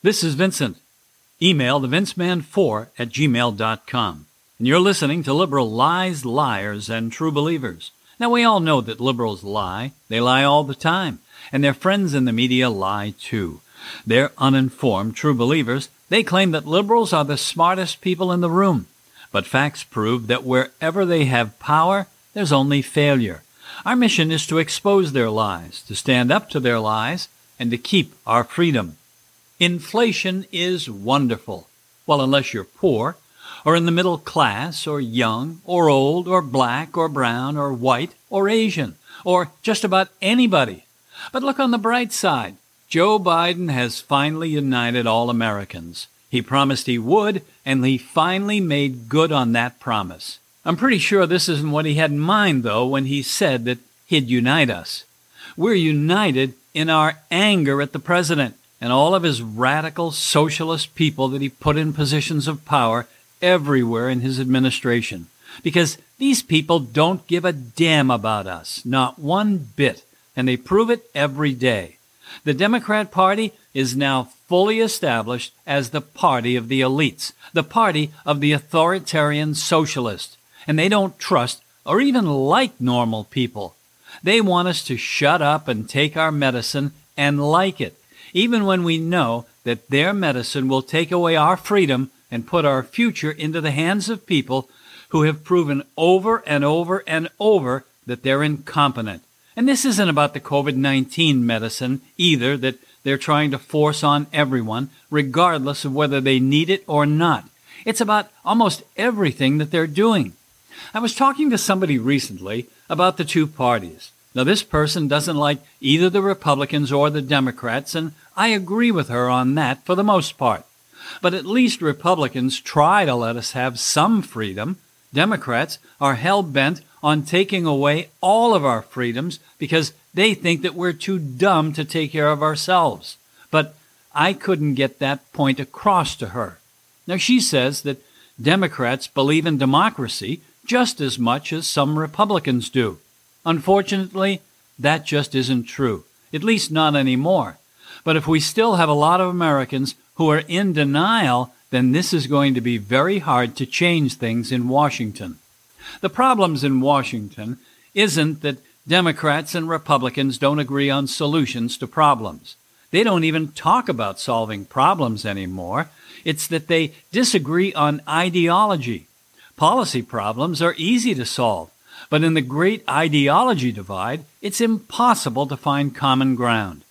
This is Vincent. Email thevinceman4 at gmail.com. And you're listening to Liberal Lies, Liars, and True Believers. Now, we all know that liberals lie. They lie all the time. And their friends in the media lie too. They're uninformed true believers. They claim that liberals are the smartest people in the room. But facts prove that wherever they have power, there's only failure. Our mission is to expose their lies, to stand up to their lies, and to keep our freedom. Inflation is wonderful. Well, unless you're poor, or in the middle class, or young, or old, or black, or brown, or white, or Asian, or just about anybody. But look on the bright side. Joe Biden has finally united all Americans. He promised he would, and he finally made good on that promise. I'm pretty sure this isn't what he had in mind, though, when he said that he'd unite us. We're united in our anger at the president and all of his radical socialist people that he put in positions of power everywhere in his administration. Because these people don't give a damn about us, not one bit, and they prove it every day. The Democrat Party is now fully established as the party of the elites, the party of the authoritarian socialist, and they don't trust or even like normal people. They want us to shut up and take our medicine and like it, even when we know that their medicine will take away our freedom and put our future into the hands of people who have proven over and over and over that they're incompetent. And this isn't about the COVID 19 medicine either that they're trying to force on everyone, regardless of whether they need it or not. It's about almost everything that they're doing. I was talking to somebody recently about the two parties. Now, this person doesn't like either the Republicans or the Democrats, and I agree with her on that for the most part. But at least Republicans try to let us have some freedom. Democrats are hell bent on taking away all of our freedoms because they think that we're too dumb to take care of ourselves. But I couldn't get that point across to her. Now, she says that Democrats believe in democracy just as much as some Republicans do. Unfortunately, that just isn't true, at least not anymore. But if we still have a lot of Americans who are in denial, then this is going to be very hard to change things in Washington. The problems in Washington isn't that Democrats and Republicans don't agree on solutions to problems. They don't even talk about solving problems anymore. It's that they disagree on ideology. Policy problems are easy to solve, but in the great ideology divide, it's impossible to find common ground.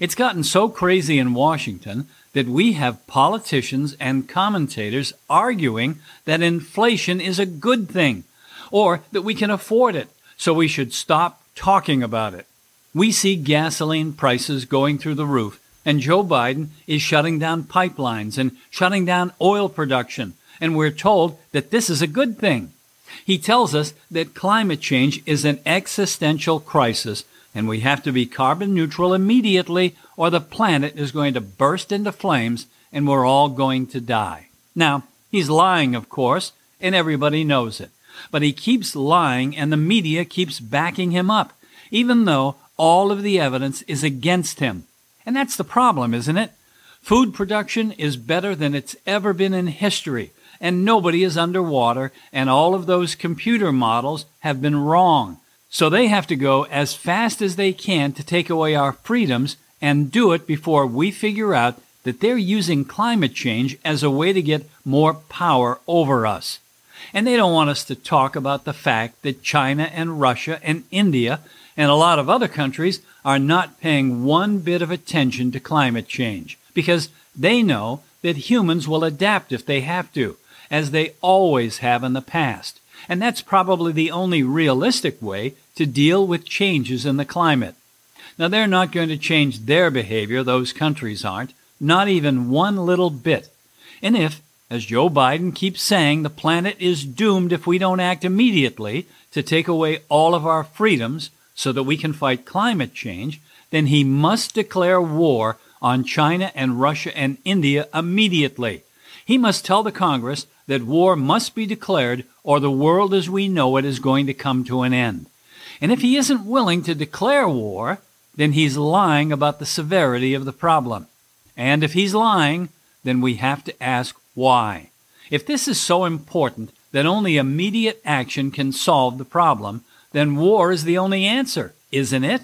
It's gotten so crazy in Washington that we have politicians and commentators arguing that inflation is a good thing or that we can afford it, so we should stop talking about it. We see gasoline prices going through the roof, and Joe Biden is shutting down pipelines and shutting down oil production, and we're told that this is a good thing. He tells us that climate change is an existential crisis and we have to be carbon neutral immediately or the planet is going to burst into flames and we're all going to die. Now, he's lying, of course, and everybody knows it. But he keeps lying and the media keeps backing him up, even though all of the evidence is against him. And that's the problem, isn't it? Food production is better than it's ever been in history, and nobody is underwater, and all of those computer models have been wrong. So they have to go as fast as they can to take away our freedoms and do it before we figure out that they're using climate change as a way to get more power over us. And they don't want us to talk about the fact that China and Russia and India and a lot of other countries are not paying one bit of attention to climate change because they know that humans will adapt if they have to, as they always have in the past. And that's probably the only realistic way to deal with changes in the climate. Now, they're not going to change their behavior, those countries aren't, not even one little bit. And if, as Joe Biden keeps saying, the planet is doomed if we don't act immediately to take away all of our freedoms so that we can fight climate change, then he must declare war on China and Russia and India immediately. He must tell the Congress that war must be declared or the world as we know it is going to come to an end. And if he isn't willing to declare war, then he's lying about the severity of the problem. And if he's lying, then we have to ask why. If this is so important that only immediate action can solve the problem, then war is the only answer, isn't it?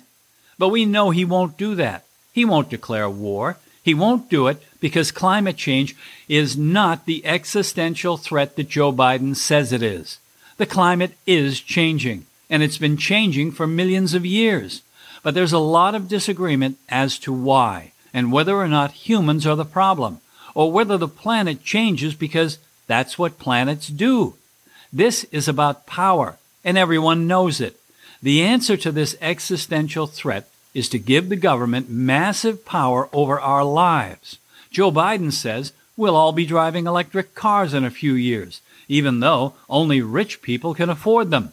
But we know he won't do that. He won't declare war. He won't do it because climate change is not the existential threat that Joe Biden says it is. The climate is changing, and it's been changing for millions of years. But there's a lot of disagreement as to why, and whether or not humans are the problem, or whether the planet changes because that's what planets do. This is about power, and everyone knows it. The answer to this existential threat is to give the government massive power over our lives. Joe Biden says we'll all be driving electric cars in a few years, even though only rich people can afford them,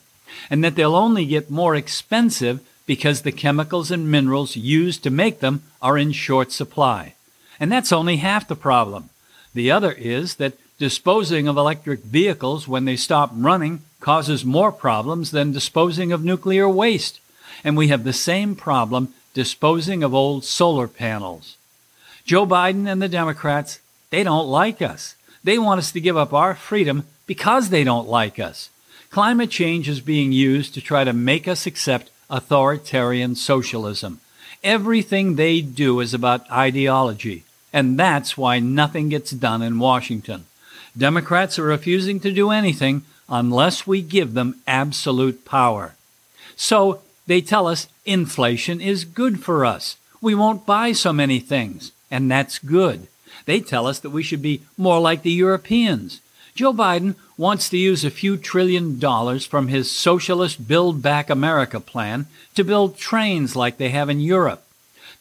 and that they'll only get more expensive because the chemicals and minerals used to make them are in short supply. And that's only half the problem. The other is that disposing of electric vehicles when they stop running causes more problems than disposing of nuclear waste. And we have the same problem disposing of old solar panels. Joe Biden and the Democrats, they don't like us. They want us to give up our freedom because they don't like us. Climate change is being used to try to make us accept authoritarian socialism. Everything they do is about ideology, and that's why nothing gets done in Washington. Democrats are refusing to do anything unless we give them absolute power. So they tell us inflation is good for us. We won't buy so many things, and that's good. They tell us that we should be more like the Europeans. Joe Biden wants to use a few trillion dollars from his socialist Build Back America plan to build trains like they have in Europe.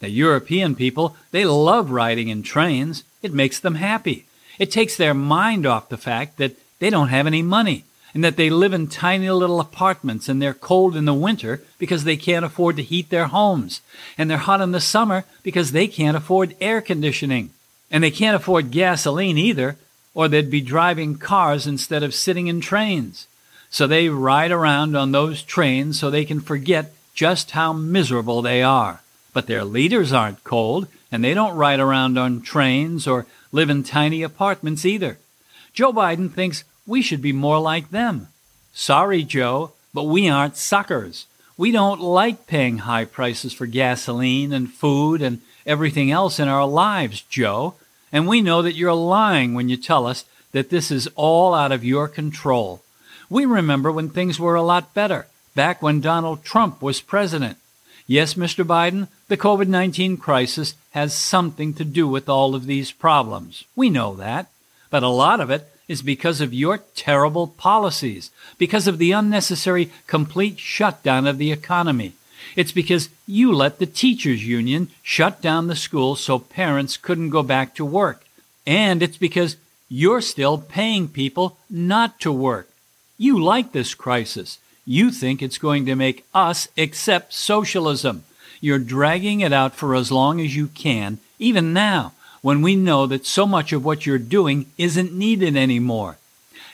The European people, they love riding in trains. It makes them happy. It takes their mind off the fact that they don't have any money and that they live in tiny little apartments and they're cold in the winter because they can't afford to heat their homes. And they're hot in the summer because they can't afford air conditioning. And they can't afford gasoline either or they'd be driving cars instead of sitting in trains. So they ride around on those trains so they can forget just how miserable they are. But their leaders aren't cold, and they don't ride around on trains or live in tiny apartments either. Joe Biden thinks we should be more like them. Sorry, Joe, but we aren't suckers. We don't like paying high prices for gasoline and food and everything else in our lives, Joe. And we know that you're lying when you tell us that this is all out of your control. We remember when things were a lot better, back when Donald Trump was president. Yes, Mr. Biden, the COVID 19 crisis has something to do with all of these problems. We know that. But a lot of it is because of your terrible policies, because of the unnecessary complete shutdown of the economy, it's because you let the teachers union shut down the schools so parents couldn't go back to work. And it's because you're still paying people not to work. You like this crisis. You think it's going to make us accept socialism. You're dragging it out for as long as you can, even now, when we know that so much of what you're doing isn't needed anymore.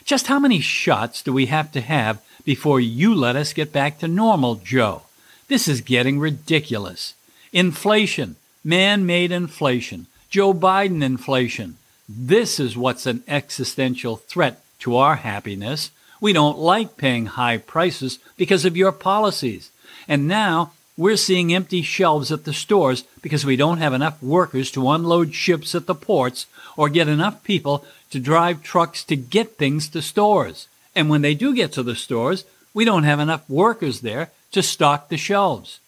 Just how many shots do we have to have before you let us get back to normal, Joe? This is getting ridiculous. Inflation, man made inflation, Joe Biden inflation. This is what's an existential threat to our happiness. We don't like paying high prices because of your policies. And now we're seeing empty shelves at the stores because we don't have enough workers to unload ships at the ports or get enough people to drive trucks to get things to stores. And when they do get to the stores, we don't have enough workers there to stock the shelves.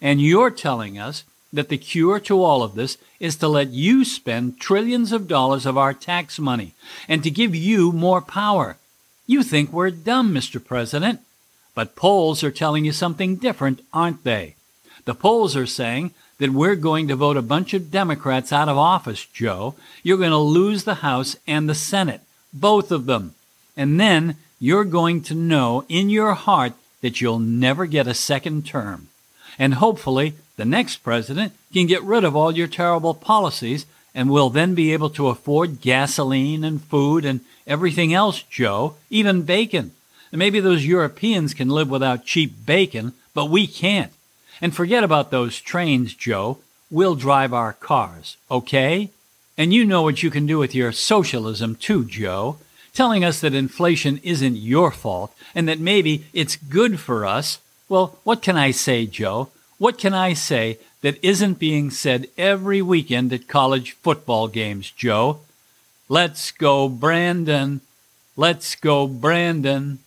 And you're telling us that the cure to all of this is to let you spend trillions of dollars of our tax money and to give you more power. You think we're dumb, Mr. President. But polls are telling you something different, aren't they? The polls are saying that we're going to vote a bunch of Democrats out of office, Joe. You're going to lose the House and the Senate, both of them. And then you're going to know in your heart that you'll never get a second term. And hopefully, the next president can get rid of all your terrible policies and we'll then be able to afford gasoline and food and everything else, Joe, even bacon. And maybe those Europeans can live without cheap bacon, but we can't. And forget about those trains, Joe. We'll drive our cars, okay? And you know what you can do with your socialism too, Joe. Telling us that inflation isn't your fault and that maybe it's good for us. Well, what can I say, Joe? What can I say that isn't being said every weekend at college football games, Joe? Let's go, Brandon. Let's go, Brandon.